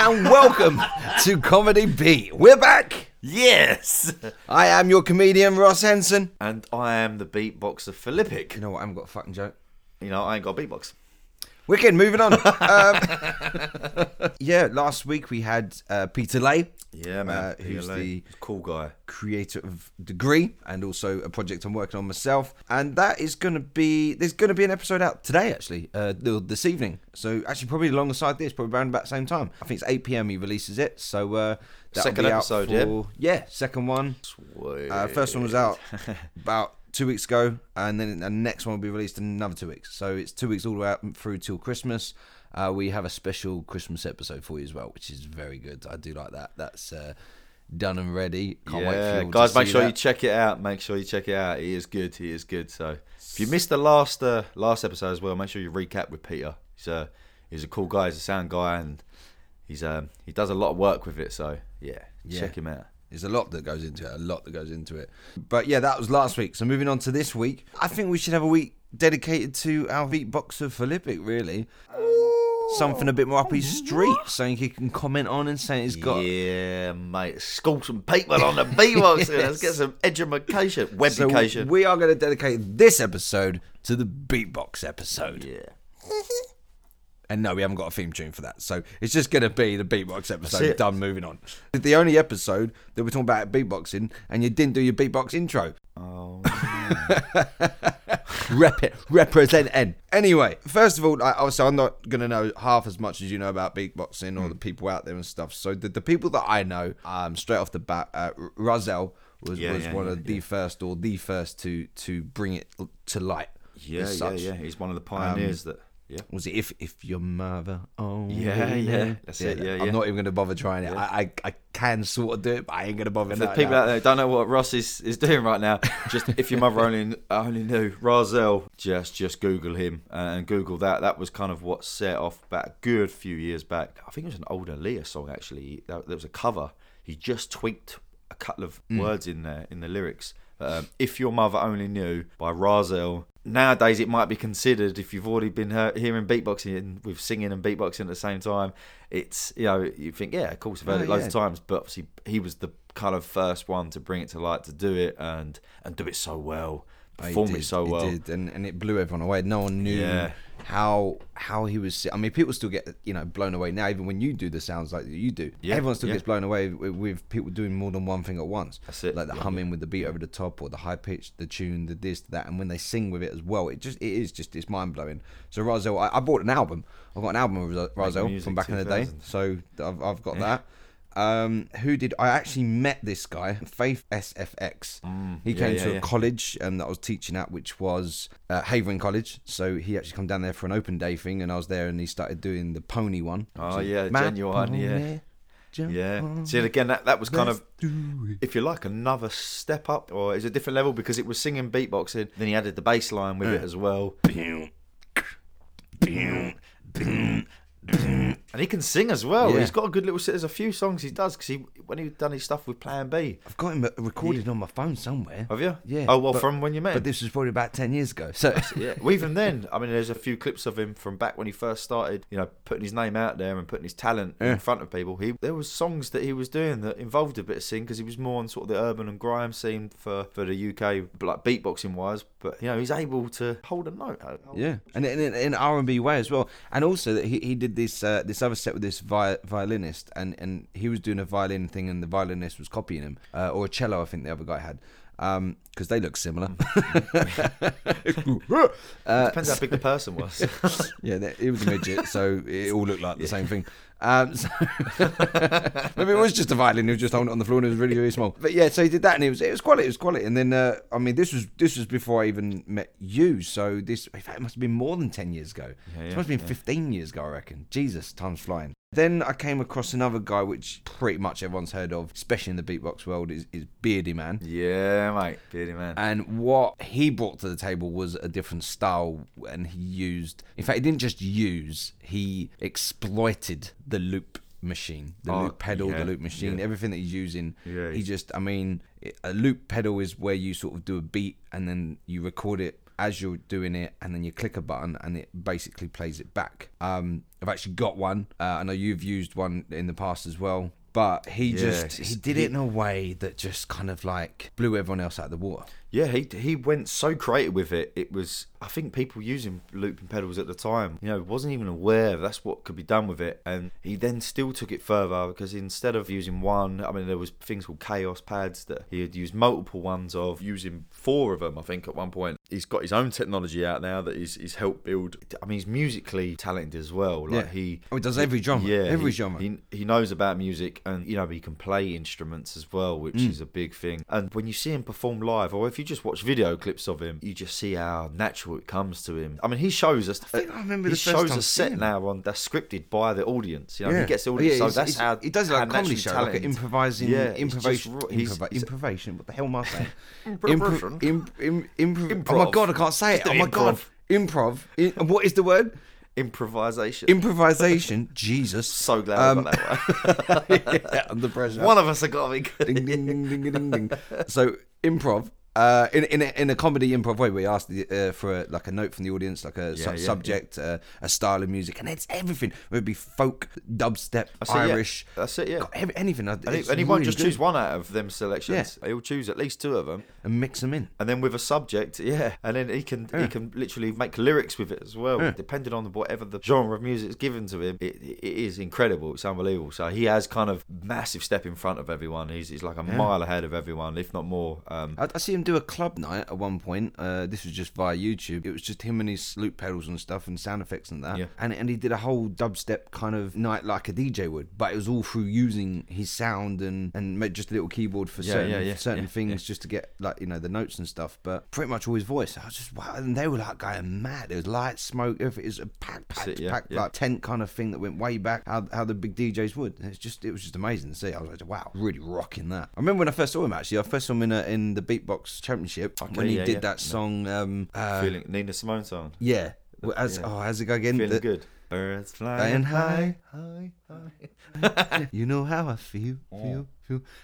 and welcome to Comedy Beat. We're back. Yes! I am your comedian Ross Henson. And I am the beatboxer Philippic. You know what? I haven't got a fucking joke. You know, I ain't got a beatbox. Wicked, moving on. um, yeah, last week we had uh, Peter Lay, Yeah, man. Uh, who's the- cool guy? creator of Degree, and also a project I'm working on myself. And that is going to be there's going to be an episode out today, actually, uh, this evening. So actually, probably alongside this, probably around about the same time. I think it's 8 p.m. He releases it. So uh, Second episode, yeah? for- yeah, second one. Sweet. Uh, first one was out about two weeks ago, and then the next one will be released in another two weeks. So it's two weeks all the way out through till Christmas. Uh, we have a special Christmas episode for you as well, which is very good. I do like that. That's uh, done and ready. Can't wait for yeah, guys, make sure you check it out. Make sure you check it out. He is good. He is good. So if you missed the last uh, last episode as well, make sure you recap with Peter. He's a he's a cool guy. He's a sound guy, and he's um he does a lot of work with it. So yeah, Yeah. check him out. There's a lot that goes into it. A lot that goes into it. But yeah, that was last week. So moving on to this week, I think we should have a week dedicated to our beatboxer Philippic. Really, something a bit more up his street, something he can comment on and say he's got. Yeah, mate. School some people on the beatbox. Let's get some education, So webucation. we are going to dedicate this episode to the beatbox episode. yeah. And no, we haven't got a theme tune for that. So it's just going to be the beatbox episode. Done. Moving on. The only episode that we're talking about beatboxing, and you didn't do your beatbox intro. Oh, Rep it, representing. Anyway, first of all, I, also I'm not gonna know half as much as you know about beatboxing Hmm. or the people out there and stuff. So the, the people that I know, um, straight off the bat, uh, Rahzel was, Yeah, was yeah, one yeah, of the first or the first to to bring it to light. yeah, yeah, yeah. He's one of the pioneers that. Yeah. Was it if if your mother only Yeah, yeah, that's it, yeah, yeah. I'm yeah. not even gonna bother trying it. I, I I can sort of do it, but I ain't gonna bother. Now- there's people now. out there don't know what Ross is, is doing right now, just if your mother only only knew Rahzel, just just Google him and Google that. That was kind of what set off back a good few years back. I think it was an Aaliyah song actually. That- There was a cover. He just tweaked a couple of Mm. words in there in the lyrics. Um, if your mother only knew by Rahzel. Nowadays, it might be considered if you've already been hear- hearing beatboxing with singing and beatboxing at the same time. It's you know you think yeah, of course I've heard Oh, it loads yeah. of times, but obviously he was the kind of first one to bring it to light to do it and and do it so well, Oh, perform did, it so well. did, and, and it blew everyone away. No one knew Yeah. How how he was. I mean, people still get you know blown away now. Even when you do the sounds like you do, Yeah, everyone still yeah. gets blown away with, with people doing more than one thing at once. That's it, Like the yeah, humming with the beat over the top, or the high pitch, the tune, the this, that, and when they sing with it as well, it just it is just it's mind blowing. So Rahzel, I, I bought an album. I've got an album of Rahzel from back in the day. So I've, I've got that. Um, who did I actually met this guy? Faith SFX. he yeah, came yeah, to a yeah. college um, that I was teaching at, which was uh, Havering College. So he actually come down there for an open day thing, and I was there, and he started doing the pony one. Oh, is, yeah, "My genuine, yeah. jump Yeah. See, again, that, that was kind of, if you like, another step up, or it's a different level because it was singing beatboxing. Then he added the bass line with it as well. And he can sing as well. Yeah. He's got a good little. There's a few songs he does because he when he done his stuff with Plan B. I've got him recorded on my phone somewhere. Have you? Yeah, Oh well, but- from when you met. But this was probably about ten years ago. So yeah. Well, even then, I mean, there's a few clips of him from back when he first started, you know, putting his name out there and putting his talent Yeah. in front of people. He there was songs that he was doing that involved a bit of sing because he was more on sort of the urban and grime scene for for the UK, like beatboxing wise. But you know, he's able to hold a note. Yeah, and in in an R and B way as well, and also that he, he did this uh, this other set with this vi- violinist, and, and he was doing a violin thing, and the violinist was copying him, uh, or a cello, I think the other guy had, because they look similar. uh, Depends how big the person was. yeah, it was a midget, so it all looked like the same thing. Um, so maybe it was just a violin. He was just holding it on the floor, and it was really, really small. But yeah, so he did that, and it was it was quality. It was quality. And then uh, I mean, this was this was before I even met you. So this, in fact, it must have been more than ten years ago. Yeah, it must have been fifteen years ago, I reckon. Jesus, time's flying. Then I came across another guy, which pretty much everyone's heard of, especially in the beatbox world, is, is Beardyman. yeah, mate, Beardyman. And what he brought to the table was a different style, and he used, in fact, he didn't just use, he exploited the loop machine, the Oh, loop pedal, yeah, the loop machine, yeah. everything that he's using. Yeah, he just, I mean, a loop pedal is where you sort of do a beat and then you record it as you're doing it, and then you click a button, and it basically plays it back. Um, I've actually got one. Uh, I know you've used one in the past as well. But he just he did it in a way that just kind of like blew everyone else out of the water. Yeah, he he went so creative with it. It was I think people using looping pedals at the time, you know, wasn't even aware that's what could be done with it. And he then still took it further because instead of using one, I mean, there was things called Kaoss pads that he had used multiple ones of, using four of them. I think at one point he's got his own technology out now that he's he's helped build. I mean, he's musically talented as well. Like Yeah. he Oh, he does every genre, Yeah, every he- genre. He, he knows about music and you know he can play instruments as well, which Mm. is a big thing. And when you see him perform live, or if you just watch video clips of him, you just see how natural it comes to him. I mean, he shows us. I think I remember he the first shows time a set now on that's scripted by the audience. You know, Yeah. he gets the Oh, yeah, so he's- that's he's- how he does it like a comedy show, like an improvising, Yeah, improvisation, he's- improva- improvisation. What the hell am I saying? Improvisation. Impro- im- im- improv- Oh my god, I can't say it. Oh my god, improv. I- what is the word? Improvisation. Improvisation. Jesus. so glad I Um, got that one. yeah, under pressure. One of us have got to be good. ding, ding, ding, ding, ding, ding. So improv. Uh, in in a, in a comedy improv way, we asked the, uh, for a, like a note from the audience, like a su- Yeah, yeah, subject, Uh, a style of music, and it's everything. It would be folk, dubstep, That's it, yeah. Irish, That's it, yeah. every, anything. And he, and he won't just choose one out of them selections. Yeah. He'll choose at least two of them. and mix them in. and then with a subject, yeah, and then he can Yeah. he can literally make lyrics with it as well, Yeah. depending on whatever the genre of music is given to him. It, it is incredible. It's unbelievable. So he has kind of massive step in front of everyone. He's, he's like a Yeah. mile ahead of everyone, if not more. Um, I, I see him do a club night at one point. Uh, this was just via YouTube. It was just him and his loop pedals and stuff and sound effects and that. Yeah. And and he did a whole dubstep kind of night like a DJ would, but it was all through using his sound and and made just a little keyboard for Yeah, certain yeah, yeah, certain things just to get like you know the notes and stuff. But pretty much all his voice. I was just wow, and they were like going mad. There was light, smoke, everything. It was a packed, packed, packed like tent kind of thing that went way back. How how the big DJs would. It's just it was just amazing to see. I was like, wow, really rocking that. I remember when I first saw him actually. I first saw him in a, in the Beatbox Championship Okay, when he yeah, did yeah. that song. Um, uh, feeling Nina Simone song, yeah. As, Yeah. Oh, how's it go again? feeling The- good. Birds Flying high. high, high, high. you know how I feel, feel,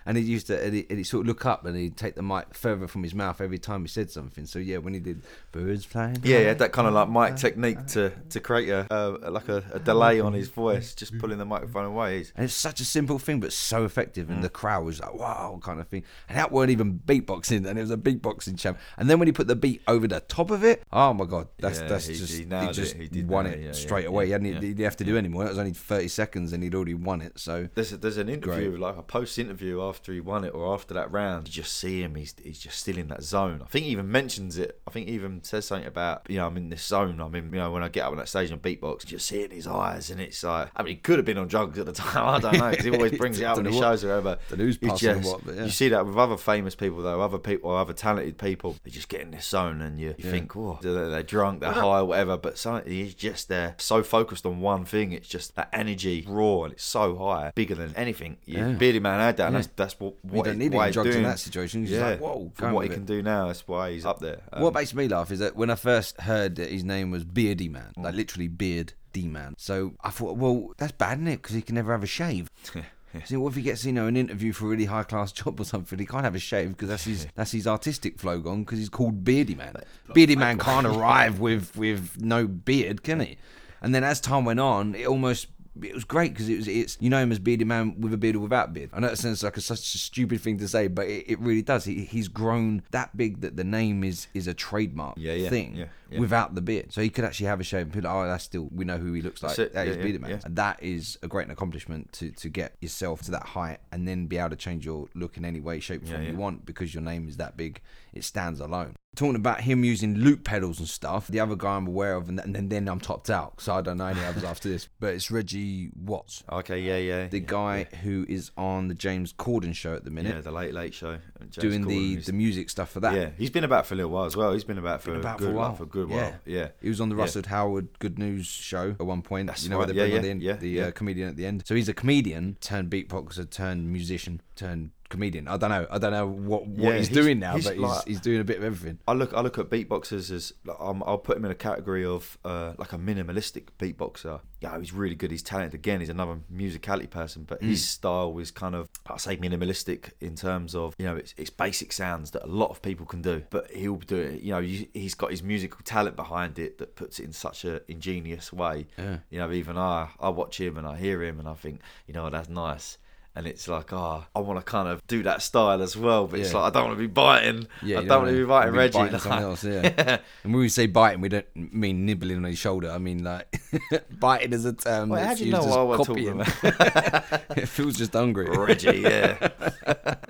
And he used to, and he, and he sort of look up and he'd take the mic further from his mouth every time he said something. So yeah, when he did birds flying, Yeah, high, yeah, that kind of like mic technique to to create a uh, like a, a delay on his voice, just pulling the microphone away. And it's such a simple thing, but so effective. Mm. And the crowd was like, wow, kind of thing. And that weren't even beatboxing, and it was a beatboxing champ. And then when he put the beat over the top of it, oh my God, that's Yeah, that's he- just, he he, nailed it. just He did won it it, yeah, straight yeah, away. he didn't have to do any more. That was only 30 seconds, and he'd already won it. So There's a, there's an interview, Great. like a post interview after he won it or after that round. You just see him; he's he's just still in that zone. I think he even mentions it. I think he even says something about you know I'm in this zone. I'm in you know when I get up on that stage and beatbox, you just see it in his eyes, and it's like I mean he could have been on drugs at the time. I don't know because he always brings it up Don't when know he shows it over. don't know who's He passing just- what, yeah. You see that with other famous people though, other people, other talented people. They just get in this zone, and you, you Yeah. think, oh, they're, they're drunk, they're high, whatever. But some, he's just there, so focused on one thing. It's just that energy, raw, and it's so high, bigger than anything. Yeah. Yeah. Beardyman had that. And Yeah. that's that's what you don't he- need any he's drugs in that situation. Just Yeah, like, whoa, for what he with can do now, that's why he's up there. Um, what makes me laugh is that when I first heard that his name was Beardyman, Mm. like literally Beard D Man. So I thought, well, that's bad, isn't it? Because he can never have a shave. So what if he gets you know an interview for a really high class job or something? He can't have a shave because that's his that's his artistic flow gone because he's called Beardyman. Beardy Man can't arrive with with no beard, can he? And then as time went on, it almost it was great because it was it's you know him as bearded Man with a beard or without beard. I know it sounds like a, such a stupid thing to say, but it, it really does. He, he's grown that big that the name is is a trademark Yeah, yeah, thing yeah, yeah. without the beard. So he could actually have a shave and people, oh, that's still we know who he looks like. That Yeah, is yeah, Man. And that is a great accomplishment to to get yourself to that height and then be able to change your look in any way, shape, form you want because your name is that big. It stands alone. Talking about him using loop pedals and stuff. The other guy I'm aware of, and, and then, then I'm topped out, so I don't know any others after this. But it's Reggie Watts, Okay, yeah, yeah. the guy who is on the James Corden show at the minute. yeah, the Late Late Show, James doing Corden, the the music stuff for that. yeah, he's been about for a little while as well. He's been about for Been a about good for a while. for good Yeah. Yeah, He was on the Yeah. Russell Howard Good News show at one point. That's you know right. where they Yeah, bring yeah, the, yeah, the. Uh, comedian at the end. So he's a comedian turned beatboxer turned musician turned comedian. I don't know. I don't know what what Yeah, he's, he's- doing now, he's but he's, like- he's doing a bit of everything. I look I look at beatboxers as like, um, I'll put him in a category of uh, like a minimalistic beatboxer. Yeah, he's really good. He's talented. Again, he's another musicality person, but his style is kind of I say minimalistic in terms of you know it's, it's basic sounds that a lot of people can do, but he'll do it. You know, he's got his musical talent behind it that puts it in such a ingenious way. Yeah. You know, even I I watch him and I hear him and I think you know that's nice. And it's like, oh, I want to kind of do that style as well, but it's like I don't want to be biting. Yeah, I you don't want to be biting wanna Reggie. biting someone else, yeah. and when we say biting, we don't mean nibbling on his shoulder. I mean like biting is a term. How do you know what we're talking it feels just hungry. Reggie, yeah.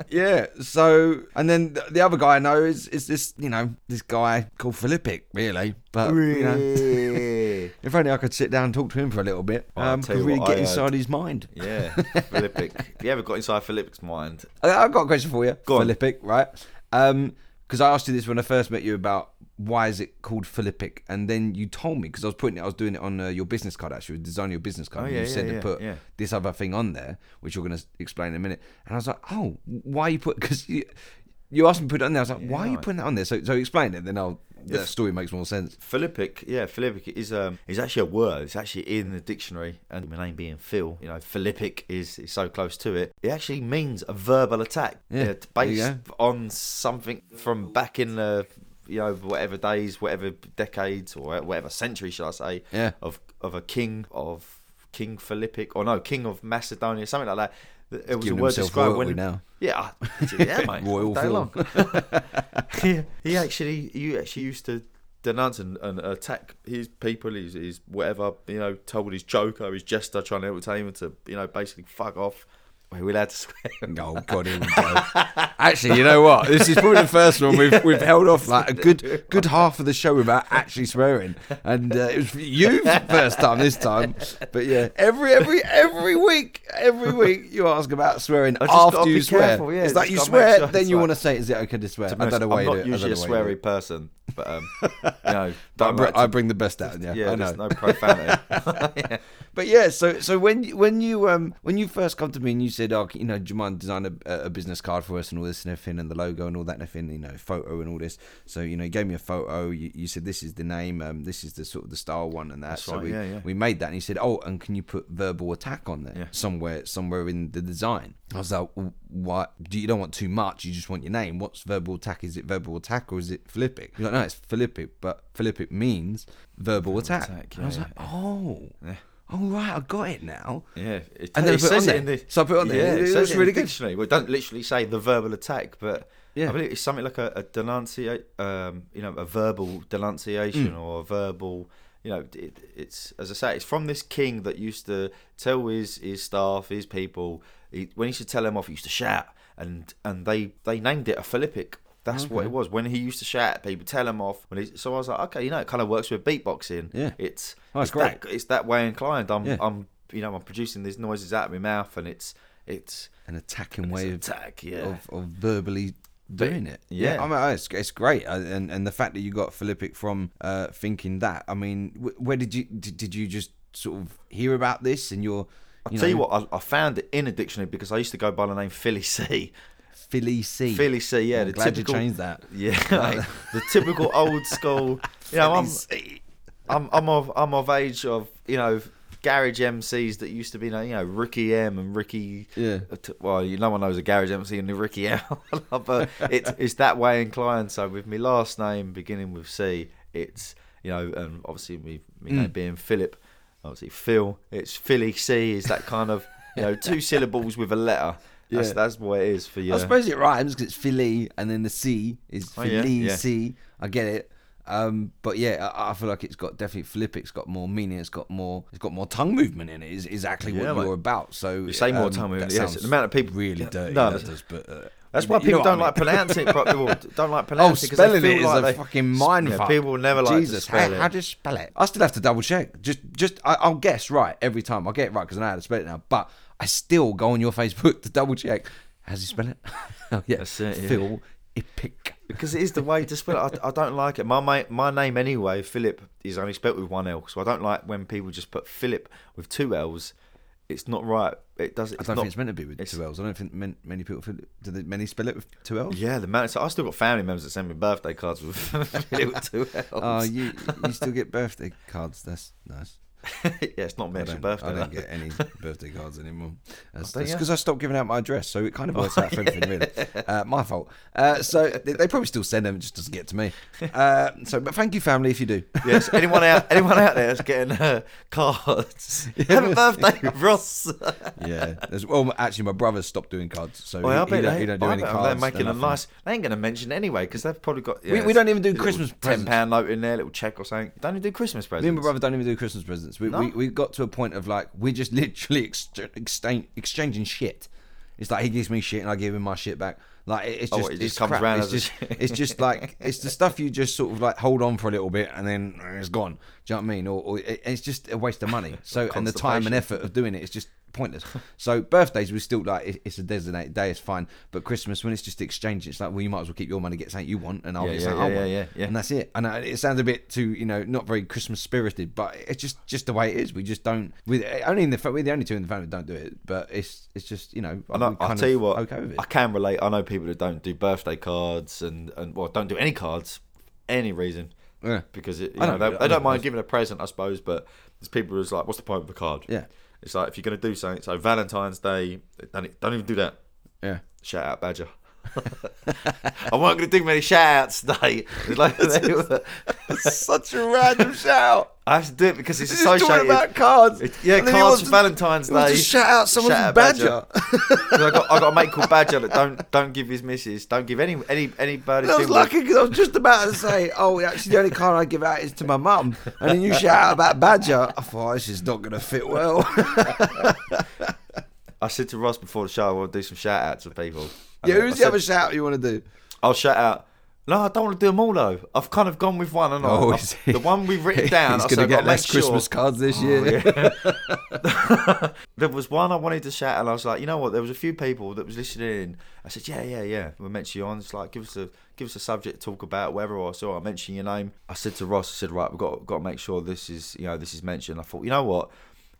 Yeah. So, and then the, the other guy I know is is this you know this guy called Philippic, really. But you know, if only I could sit down and talk to him for a little bit, Well, I'll um, could really get I inside heard. his mind. yeah, Philippic. Have you ever got inside Philippic's mind? I- I've got a question for you, Go on. Philippic, right? Because I asked you this when I first met you about why is it called Philippic, and then you told me because I was putting it, I was doing it on uh, your business card actually, designing your business card. Oh, and yeah, you said yeah, to put yeah. this other thing on there, which you're going to explain in a minute. And I was like, oh, why you put? Because you, you asked me to put it on there. I was like, why are you putting that on there? So, so explain it, then I'll. The story makes more sense. Philippic, yeah, Philippic is um is actually a word. It's actually in the dictionary, and my name being Phil, you know, Philippic is, is so close to it. It actually means a verbal attack. Yeah, you based on something from back in the you know whatever days, whatever decades, or whatever century, should I say? Yeah. Of of a king of King Philippic, or no, King of Macedonia, something like that. It was a word described when now. yeah, yeah, mate. Royal day Phil. long. he, he actually, you actually used to denounce and, and attack his people, his, his whatever, you know, told his joker, his jester, trying to entertain him to, you know, basically fuck off. Wait, we're allowed to swear. Oh God, here we go. Actually, you know what? This is probably the first one we've we've held off like a good good half of the show without actually swearing, and uh, it was you first time this time. But yeah, every every every week, every week you ask about swearing I just gotta after you swear. careful, yeah, it's like you swear, sure then you like- want to say, "Is it okay to swear?" To I don't know why I'm do not it. Usually a don't know why you do sweary it. person, but um, you know, But I, don't br- like to- I bring the best out. in you. yeah, I know. there's no profanity. yeah. But yeah, so so when you- when you um when you first come to me and you said, oh, you know, do you mind design a, a business card for us and all this and everything and the logo and all that and everything, you know, photo and all this. So you know, you gave me a photo. You, you said this is the name, um, this is the sort of the style one and that. That's so right, we yeah, yeah. we made that and he said, oh, and can you put verbal attack on there Yeah. somewhere somewhere in the design? I was like, well, what? Do you don't want too much? You just want your name. What's verbal attack? Is it verbal attack or is it Philippic? You're like, no, it's Philippic, but Philippic means verbal, attack. attack, and I was yeah, like, oh. Oh right, I got it now. Yeah, it, And then it I put it says on it in there. the So I put it on there. Yeah, It- it, it was it really good. dictionary. Well, it don't literally say the verbal attack, but Yeah. I believe it's something like a, a denunciate, um, you know, a verbal denunciation Mm. or a verbal. You know, it, it's as I say, it's from this king that used to tell his his staff, his people, he, when he used to tell them off, he used to shout, and and they they named it a Philippic. That's what it was when he used to shout at people, tell them off. When he, so I was like, okay, you know, it kind of works with beatboxing. Yeah. it's Oh, it's it's that it's that way inclined. I'm Yeah. I'm you know I'm producing these noises out of my mouth, and it's it's An attacking way of, attack. Yeah, of, of verbally doing it. yeah. I mean, oh, it's, it's great, and and the fact that you got Philippic from uh, thinking that. I mean, where did you did, did you just sort of hear about this and you're? I'll You tell you what, I, I found it in a dictionary because I used to go by the name Philly C. Philly C. Philly C, yeah, I'm the glad typical, you changed that. Yeah, mate, the typical old school. You know, I'm. I'm I'm of I'm of age of you know garage MCs that used to be like, you know Ricky M and Ricky. Yeah. Well, you no one knows a garage MC and the Ricky M, but it's it's that way inclined. So with my last name beginning with C, it's you know, and obviously me me Mm. name being Philip, obviously Phil. It's Philly C is that kind of you know two syllables with a letter. That's Yeah. that's what it is for you. I suppose it rhymes because it's Philly, and then the C is Oh, yeah, Philly yeah. C. I get it. Um, but yeah, I, I feel like it's got definitely Philippic's got more meaning. It's got more. It's got more tongue movement in it. Is exactly Yeah, what mate. you're about. So You say more um, tongue movement, that yes. sounds The amount of people- really Yeah, dirty. no, that that's- does, but, uh, That's you why people what don't I mean. like pronouncing it properly. Well, don't like Oh, pronouncing because spelling it is like a they, fucking mind yeah, fuck. people never like to Jesus, spell how, it. how do you spell it? I still have to double check. Just, just I, I'll guess right every time. I'll get it right because I know how to spell it now. But I still go on your Facebook to double check. How does he spell it? oh yeah, That's it, yeah. Phil Epic. because it is the way to spell it. I, I don't like it. My ma- my name anyway, Philip, is only spelt with one L, so I don't like when people just put Philip with two L's. it's not right. It does. I It's don't not, think it's meant to be with two L's. I don't think man, many people do they, many spell it with two L's. Yeah, the man. So I still got family members that send me birthday cards with little two oh, L's. Oh, you you still get birthday cards. That's nice. yeah, it's not meant birthday. I don't though. get any birthday cards anymore. That's because I stopped giving out my address, so it kind of works out for everything, really. Uh, my fault. Uh, so they, they probably still send them, it just doesn't get to me. Uh, so, but thank you, family, if you do. yes, anyone out, anyone out there is getting uh, cards. Happy birthday, Ross. yeah. There's, well, actually, my brother stopped doing cards, so Well, he, he, don't, he don't do I any bet cards. They're making a nice. They ain't going to mention anyway because they've probably got. We- yeah, we don't even do Christmas ten presents. pound note in there, little check or something. Don't even do Christmas presents. Me and my brother don't even do Christmas presents. We, No? we, we got to a point of like, we're just literally ex- exchange, exchanging shit. It's like he gives me shit and I give him my shit back. Like it- it's Oh, just, it just it's comes crap. round It's just, it's just like it's the stuff you just sort of like hold on for a little bit and then it's gone. Do you know what I mean? Or, or it, it's just a waste of money. So and the time and effort of doing it is just pointless. So birthdays we still like it's a designated day, it's fine. But Christmas when it's just exchange, it's like well you might as well keep your money, get something you want, and I'll Yeah, get yeah, something I yeah, want, yeah, yeah. and that's it. And uh, it sounds a bit too you know not very Christmas spirited, but it's just just the way it is. We just don't. Only in the we're the only two in the family that don't do it, but it's it's just you know. I know, I'll tell you what, okay with it. I can relate. I know people that don't do birthday cards and, and well, don't do any cards for any reason yeah. because it, you I know, don't- they, I they don't don't mind giving a present, I suppose. But there's people who's like, "What's the point of the card?" Yeah. It's like if you're going to do something. So Valentine's Day, don't, don't even do that. Yeah. Shout out Badger. I wasn't going to do many shout outs today. It's like, Such a random shout. I have to do it because it's He's just talking associated. about cards. It- yeah, And cards for to- Valentine's Day. to shout out someone's Shout out badger. 'Cause I got I got a mate called Badger that don't don't give his missus, don't give any any anybody. I was lucky because I was just about to say, oh, actually, the only card I give out is to my mum. And then you shout out about Badger. I thought, this is not going to fit well. I said to Ross before the show, I want to do some shout outs to people. Yeah, And I who's the said, other shout you want to do? I'll shout out. No, I don't want to do them all though. I've kind of gone with one, and Oh, he? the one we've written down. He's going to get less sure." Christmas cards this Oh, year. yeah. there was one I wanted to shout, and I was like, you know what? There was a few people that was listening in. I said, yeah, yeah, yeah. We mentioned mention you on. It's like, give us a give us a subject to talk about, whatever. Or so I mentioned your name. I said to Ross, I said, right, we've got got to make sure this is you know this is mentioned. I thought, you know what?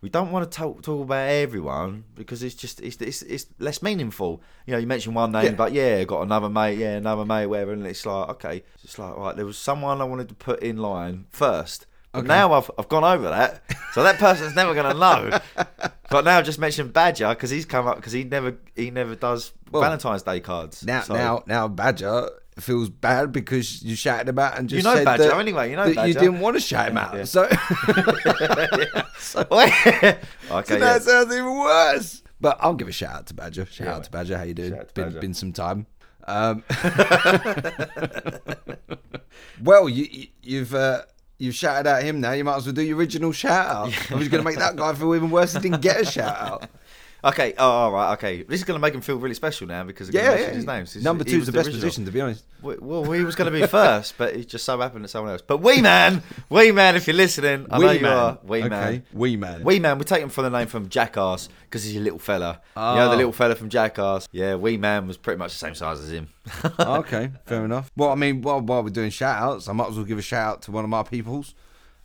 We don't want to talk talk about everyone because it's just it's it's, it's less meaningful. You know, you mention one name, Yeah. but yeah, got another mate, yeah, another mate, whatever, and it's like okay, it's like right. There was someone I wanted to put in line first. But Okay. now I've, I've gone over that, so that person's never going to know. But now I've just mentioned Badger because he's come up because he never he never does Well, Valentine's Day cards. Now, So- now, now, Badger feels bad because you shouted him out and just You know said Badger that, anyway, you know that you didn't want to shout him out. yeah. So, okay, so that sounds even worse. But I'll give a shout out to Badger. Shout out to Badger. How you doing? To Been been some time. Um, well, you, you've uh, you've shouted out him now. You might as well do your original shout out. I was going to make that guy feel even worse. He didn't get a shout out. Okay, oh, all right, okay. This is going to make him feel really special now because Yeah, yeah, his name. He's- Number he two's was the best original. position, to be honest. Well, he was going to be first, but it just so happened that someone else. But Wee Man, Wee Man, if you're listening, I know Wee you Man. are. Wee okay. Man. Wee man. Wee Man, we take him from the name from Jackass because he's a little fella. You know, Oh. the ah. little fella from Jackass. Yeah, Wee Man was pretty much the same size as him. okay, fair enough. Well, I mean, while, while we're doing shout outs, I might as well give a shout out to one of my peoples.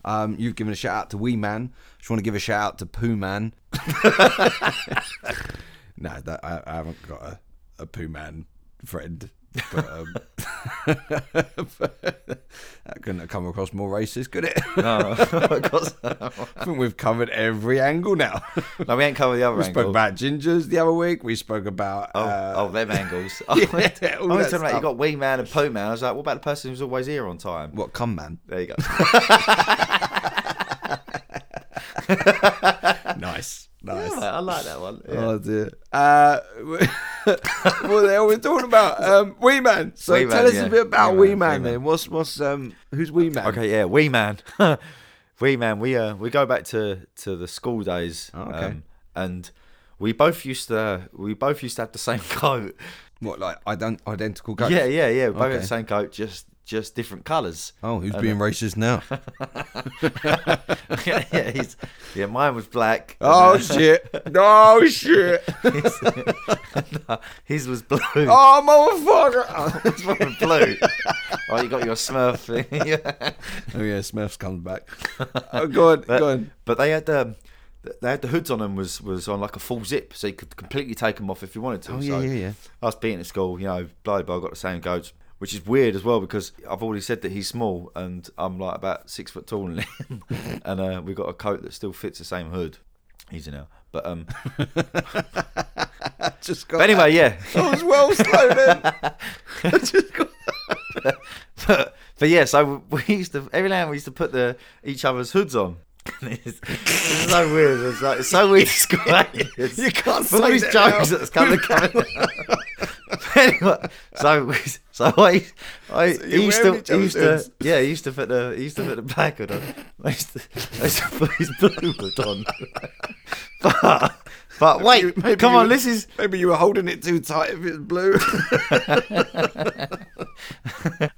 Um, you've given a shout out to Wee Man. Just want to give a shout out to Pooh Man. no, that, I, I haven't got a, a Pooh Man friend. But, um, that couldn't have come across more racist, could it? no, I think we've covered every angle now. no, we ain't covered the other we angle. spoke about gingers the other week. We spoke about. Oh, uh, oh, them angles. Oh, yeah, I was talking about you got Wee Man and Po Man. I was like, what about the person who's always here on time? What, cum man? There you go. Nice. Nice. I like that one. Yeah. Oh dear. Uh, what the hell are we talking about? Um, Wee Man. So Wee tell Man, us yeah. a bit about Wee Wee Man, Man, Wee Man. then. What's what's um who's Wee Man? Okay, yeah, Wee Man, Wee Man. We uh we go back to to the school days. Oh, okay. um, and we both used to we both used to have the same coat. What like I don't identical coat? Yeah, yeah, yeah. We both Okay. had the same coat, just just different colours. Oh, who's And, being racist now? yeah, yeah, he's, yeah. Mine was black. oh shit! Oh shit! No, his was blue. Oh motherfucker! His was blue. oh, you got your Smurf thing. yeah. oh yeah, Smiths comes back. Oh, go on, But, go on. but they had um, they had the hoods on them was was on like a full zip, so you could completely take them off if you wanted to. Oh so yeah, yeah, yeah. us being at school, you know, blah blah, got the same goats, which is weird as well because I've already said that he's small and I'm like about six foot tall and uh, we've got a coat that still fits the same hood. Easy now, but um, Just got but anyway, yeah. that. I was well slow then. I just got but, but yeah, so we used to every now and we used to put the each other's hoods on. it's, it's so weird. It's, like, it's so weird. to describe it. It's- You can't for all say these that jokes now. that's coming. coming. Anyway, so so I, I you're he used to, he used to, yeah, he used to put the, he used to put the black hood on. I used to, I used to put his blue hood on. but, but wait, you- maybe come on, were- this is Maybe you were holding it too tight if it's blue.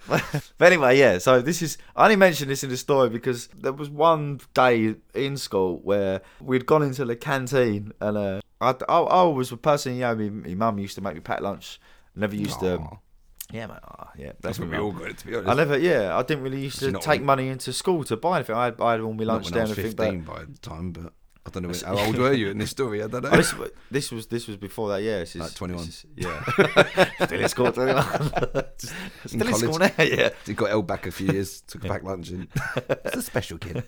but anyway, yeah. So this is I only mentioned this in the story because there was one day in school where we'd gone into the canteen and uh, I, I, I was a person. You know, my, my mum used to make me pack lunch. Never used to. Yeah, man. Oh, yeah, That's what me. we all got it, to be honest. I never. Yeah, I didn't really used to take on- money into school to buy anything. I had, I had all my lunch I and was everything. 15 But by the time, but I don't know. when- How old were you in this story? I don't know. Oh, this, this was this was before that. Yeah, this is, Like 21. this is- yeah, still in school. 21. still in school now. Yeah. He got held back a few years, took a pack lunch in. It's a special kid.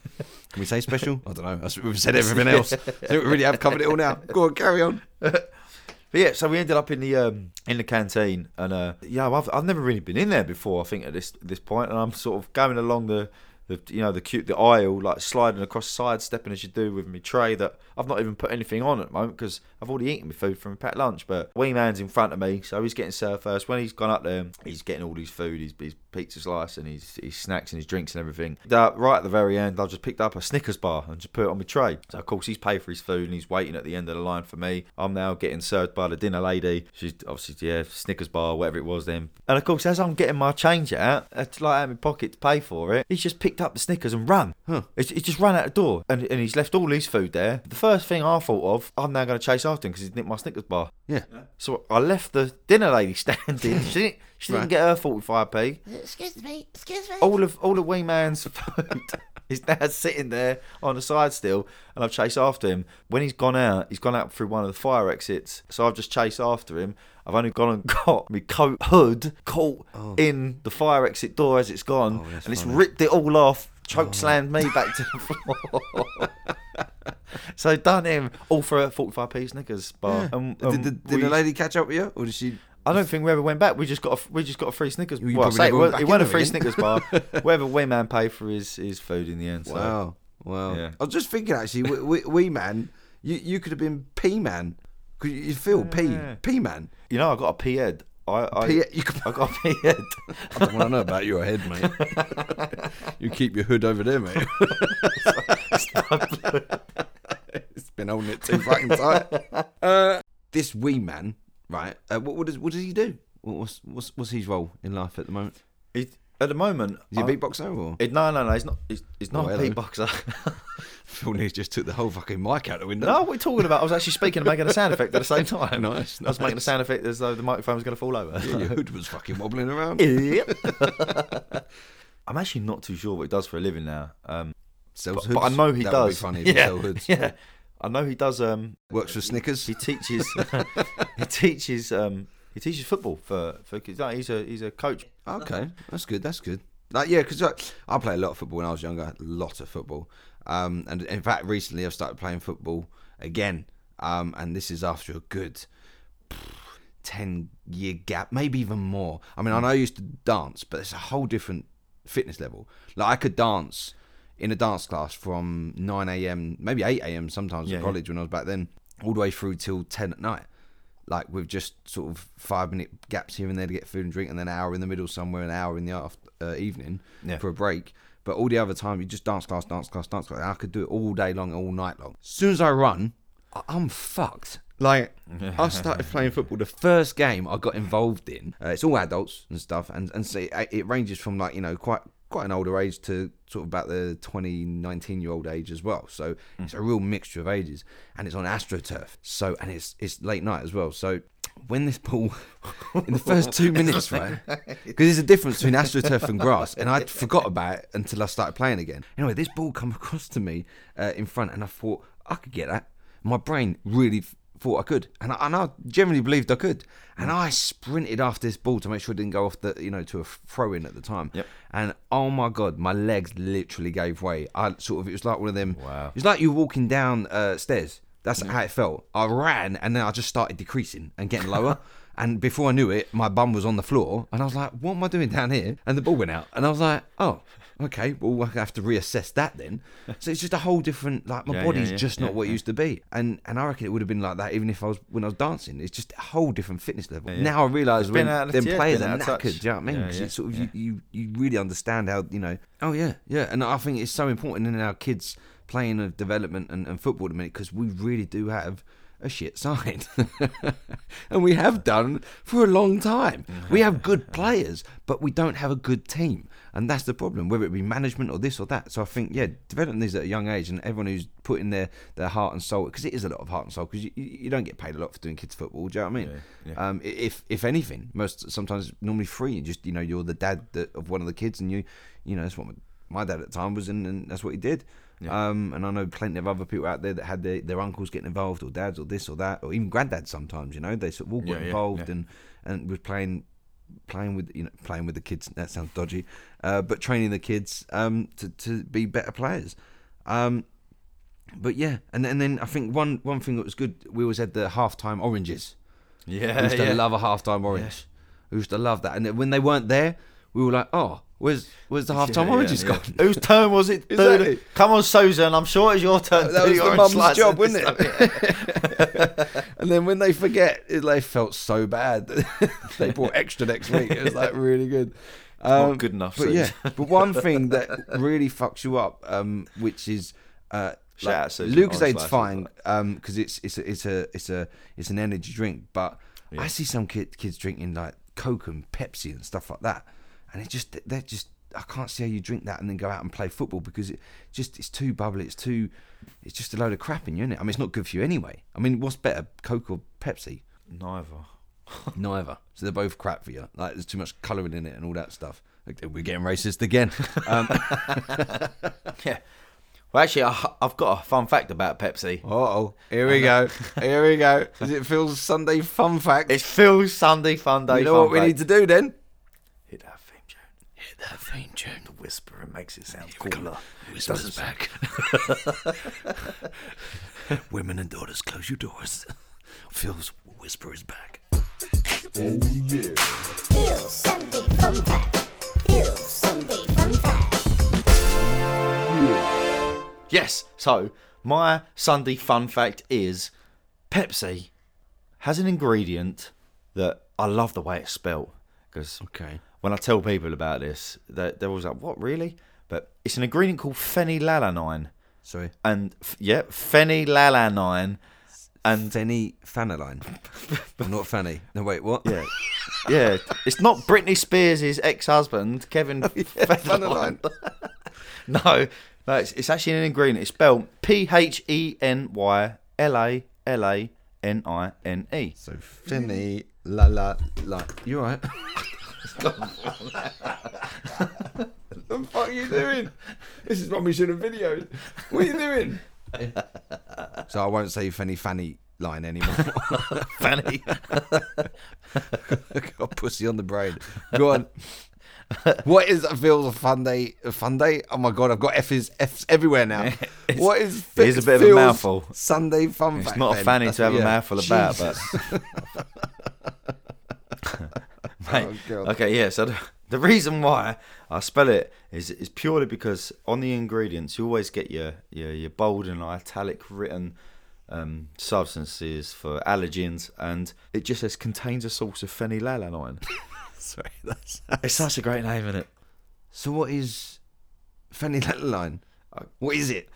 Can we say special? I don't know. We've said everything else. I think we really have covered it all now. Go on, carry on. But yeah, so we ended up in the um, in the canteen, and uh, yeah, I've I've never really been in there before. I think at this this point, and I'm sort of going along the. The, you know the cute the aisle like sliding across side stepping as you do with my tray that I've not even put anything on at the moment because I've already eaten my food from my packed lunch but wee man's in front of me so he's getting served first. When he's gone up there he's getting all his food his, his pizza slice and his, his snacks and his drinks and everything. Uh, right at the very end I've just picked up a Snickers bar and just put it on my tray. So of course he's paid for his food and he's waiting at the end of the line for me. I'm now getting served by the dinner lady. She's obviously yeah Snickers bar whatever it was then. And of course as I'm getting my change out it's like out of my pocket to pay for it he's just picked up the Snickers and run. Huh. He's, he's just run out the door and, and he's left all his food there. The first thing I thought of I'm now going to chase after him because he's nicked my Snickers bar Yeah. so I left the dinner lady standing she didn't, she didn't Right. get her 45p Excuse me, excuse me. all of all of Wee Man's food is now sitting there on the side still, and I've chased after him. When he's gone out, he's gone out through one of the fire exits, so I've just chased after him. I've only gone and got my coat hood caught oh. in the fire exit door as it's gone, Oh, and it's funny. Oh. ripped it all off. Choke oh. slammed me back to the floor. so done him all for a 45p Snickers bar. And, um, Did, and the, did we- the lady catch up with you, or did she? I don't think we ever went back. We just got a, we just got a free Snickers. You well, say, it, went it wasn't a free Snickers bar. Whatever Wee Man paid for his, his food in the end. So. Wow, wow. Yeah. I was just thinking actually, wee, wee, wee man, you you could have been P man. Cause you feel P Yeah. P man. You know, I got a P head. I I, P. You could, I got a P head. I don't want to know about your head, mate. you keep your hood over there, mate. it's been holding it too fucking tight. Uh, this wee man, right? Uh, what, what does what does he do? What's what's what's his role in life at the moment? He, at the moment, Is he a I- beatboxer or? it- no, no, no. He's not. He's, he's not Oh, a hello. beatboxer. Phil News just took the whole fucking mic out the window. no, what are we talking about? I was actually speaking and making a sound effect at the same time. Nice, I was making a sound effect as though the microphone was going to fall over. Yeah, your hood was fucking wobbling around. I'm actually not too sure what he does for a living now. Um, Sells but, but I know he that does. Would be funny if he yeah, sell hoods. yeah. I know he does. Um, Works for Snickers. he teaches. he teaches. Um, he teaches football for for kids. No, he's a he's a coach. Okay, that's good. That's good. Like, yeah, because I, I played a lot of football when I was younger. A lot of football. Um, and in fact, recently I've started playing football again. Um, and this is after a good ten year gap, maybe even more. I mean, I know I used to dance, but it's a whole different fitness level. Like I could dance in a dance class from nine a.m., maybe eight a.m. sometimes Yeah, yeah. college when I was back then, all the way through till ten at night like with just sort of five minute gaps here and there to get food and drink, and then an hour in the middle somewhere, an hour in the after, uh, evening Yeah. for a break. But all the other time, you just dance class, dance class, dance class. And I could do it all day long, all night long. As soon as I run, I'm fucked. Like I started playing football. The first game I got involved in, uh, it's all adults and stuff, and and so it, it ranges from like you know quite quite an older age to sort of about the 20, 19 year old age as well. So it's a real mixture of ages, and it's on AstroTurf. So and it's it's late night as well. So when this ball in the first two minutes, right? Because there's a difference between AstroTurf and grass, and I forgot about it until I started playing again. Anyway, this ball come across to me uh, in front, and I thought I could get that. My brain really thought I could, and I, and I generally believed I could. And I sprinted after this ball to make sure it didn't go off the, you know, to a throw in at the time. Yep. And oh my god, my legs literally gave way. I sort of, it was like one of them. Wow. It was like you're walking down uh, stairs. That's how it felt. I ran, and then I just started decreasing and getting lower. and before I knew it, my bum was on the floor, and I was like, "What am I doing down here?" And the ball went out, and I was like, "Oh." Okay, well, I have to reassess that then. So it's just a whole different. Like my Yeah, yeah, body's yeah, just not yeah, what it yeah. used to be, and and I reckon it would have been like that even if I was when I was dancing. It's just a whole different fitness level. Yeah, yeah. Now I realise when been out of- them yeah, players are knackered. Do you know what I mean? Yeah, 'Cause yeah, it's sort of yeah. you, you you really understand how you know. Oh yeah, yeah, and I think it's so important in our kids playing of development and, and football at the minute because we really do have a shit side, and we have done for a long time. We have good players, but we don't have a good team, and that's the problem. Whether it be management or this or that. So I think yeah, developing these at a young age, and everyone who's putting their their heart and soul because it is a lot of heart and soul because you, you don't get paid a lot for doing kids football. Do you know what I mean? Yeah, yeah. Um, if if anything, most sometimes normally free. You just you know you're the dad that, of one of the kids, and you you know that's what my, my dad at the time was, and, and that's what he did. Yeah. Um, and I know plenty of other people out there that had their, their uncles getting involved, or dads, or this or that, or even granddads. Sometimes you know they sort of all got Yeah, yeah, involved yeah. and and was playing playing with you know playing with the kids. That sounds dodgy, uh, but training the kids um, to to be better players. Um, but yeah, and and then I think one one thing that was good, we always had the halftime oranges. Yeah, We used to yeah. love a halftime orange. We used to love that. And when they weren't there, we were like, oh, where's where's the halftime Yeah, oranges yeah, yeah. gone? Whose turn was it? Exactly. Come on, Susan. I'm sure it's your turn. That was your the mum's job, wasn't it? and then when they forget, it, they felt so bad. they brought extra next week. It was like really good. Um, Not good enough, But yeah, but one thing that really fucks you up, um, which is uh, Shout like, Lucozade's fine because it's it's a, it's a it's a it's an energy drink, but I see some kid, kids drinking like Coke and Pepsi and stuff like that, and it just they're just I can't see how you drink that and then go out and play football because it just it's too bubbly, it's too it's just a load of crap in you, isn't it? I mean, it's not good for you anyway. I mean, what's better, Coke or Pepsi? Neither. Neither. So they're both crap for you. Like there's too much colouring in it and all that stuff. Like, We're getting racist again. Um, Yeah. Well, actually, I, I've got a fun fact about Pepsi. oh, here we go. Here we go. Does it feel Sunday fun fact? It's Phil's Sunday Fun Day. you know what we need to do then? hit that theme tune. Hit that theme tune. The whisper it makes it sound cooler. Whisper's back. Women and daughters, close your doors. Phil's whisper is back. Oh, Feel Sunday fun fact. Feel Sunday fun fact. Yes. So my Sunday fun fact is Pepsi has an ingredient that I love the way it's spelt because Okay. When I tell people about this, they're, they're always like, "What really?" But it's an ingredient called phenylalanine, Sorry. and f- yeah, phenylalanine, and Phenyphenylline. not Fanny. No, wait, what? yeah, yeah, it's not Britney Spears' ex-husband Kevin Phenylalanine. No, no, it's, it's actually an ingredient. It's spelled P H E N Y L A L A N I N E. So Finny la la la. You alright? The fuck are you doing? This is what we should have videoed. What are you doing? so I won't say Fanny Fanny line anymore. Fanny. got pussy on the brain. Go on. What is that feels a fun day? A fun day? Oh my god, I've got F's F's everywhere now. It's- what is it is a bit of a mouthful. Sunday fun It's fact not a fanny to have a mouthful about, but Mate, Oh, God. okay, yeah. So the, the reason why I spell it is is purely because on the ingredients you always get your your, your bold and italic written um, substances for allergens, and it just says contains a source of phenylalanine. Sorry, that's it's such a great name, isn't it? So what is phenylalanine? What is it?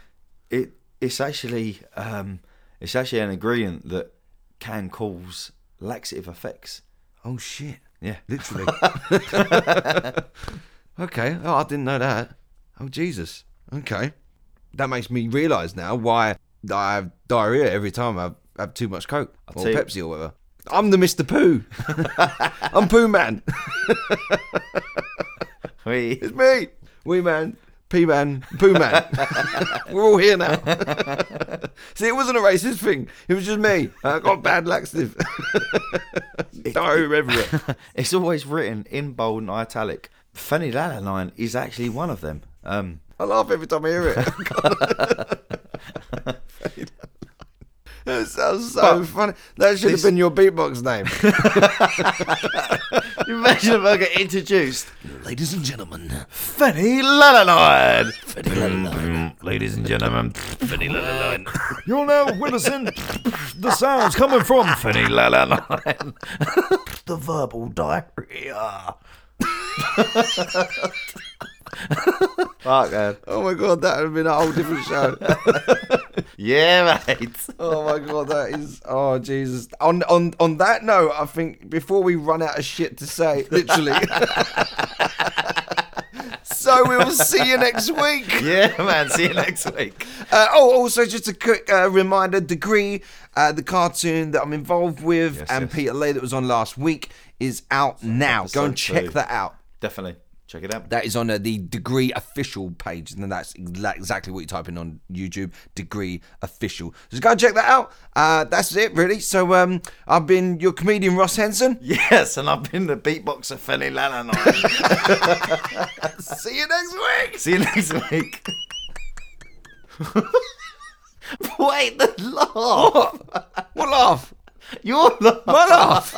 It it's actually um, it's actually an ingredient that can cause laxative effects. Oh shit! Yeah. Literally. okay. Oh, I didn't know that. Oh Jesus. Okay. That makes me realise now why I have diarrhea every time I have too much Coke or tell you- Pepsi or whatever. I'm the Mr. Pooh. I'm Pooh Man. We It's me. Wee Man. P Man, Pooh Man. We're all here now. See, it wasn't a racist thing. It was just me. I got bad laxative. Diarrhea everywhere. It's always written in bold and italic. Funny Lala line is actually one of them. Um, I laugh every time I hear it. That sounds so funny. That should have been your beatbox name. imagine if I get introduced. Ladies and gentlemen, Fanny Phenylalanine. Mm-hmm. Ladies and gentlemen, Fanny phenylalanine. You're now witnessing the sounds coming from Fanny phenylalanine. the verbal diarrhea. Fuck, man. oh my god, that would have been a whole different show. Yeah, mate. Oh my god, that is. Oh Jesus. On on on that note, I think before we run out of shit to say, literally. so we will see you next week. Yeah, man. See you next week. Uh, oh, also just a quick uh, reminder: Degree, uh, the cartoon that I'm involved with, Yes, and yes. Peter Lay that was on last week is out now. Go and check two. that out. Definitely. Check it out. That is on uh, the Degree official page, and then that's exactly what you type in on YouTube. Degree official. So go and check that out. Uh, that's it, really. So um, I've been your comedian Ross Henson. Yes, and I've been the beatboxer Felly phenylalanine. See you next week. See you next week. Wait, the laugh. What laugh? Your laugh. What laugh?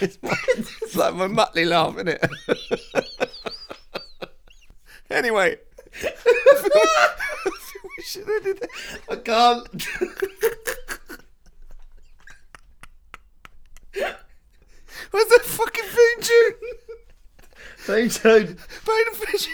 It's, it's like my Muttley laugh, isn't it? anyway. we should have did that. I can't. What's that fucking theme tune? Theme tune. Paint a fish.